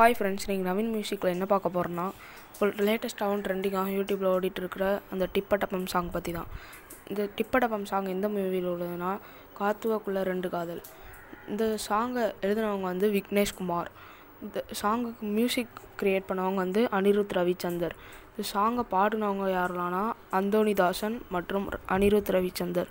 Hi friends நீங்கள் நவீன் மியூசிக்கில் என்ன பார்க்க போகிறோன்னா ஒரு லேட்டஸ்ட்டாகவும் ட்ரெண்டிங்காகவும் யூடியூப்பில் ஓடிட்டு இருக்கிற அந்த டிப்பட்டப்பம் சாங் பற்றி தான் இந்த டிப்பட்டப்பம் சாங் எந்த மூவியில் உள்ளதுன்னா காத்துவக்குள்ள ரெண்டு காதல். இந்த சாங்கை எழுதினவங்க வந்து விக்னேஷ் குமார். இந்த சாங்குக்கு மியூசிக் க்ரியேட் பண்ணவங்க வந்து அனிருத் ரவிச்சந்தர். இந்த சாங்கை பாடினவங்க யாருலான்னா அந்தோணிதாசன் மற்றும் அனிருத் ரவிச்சந்தர்.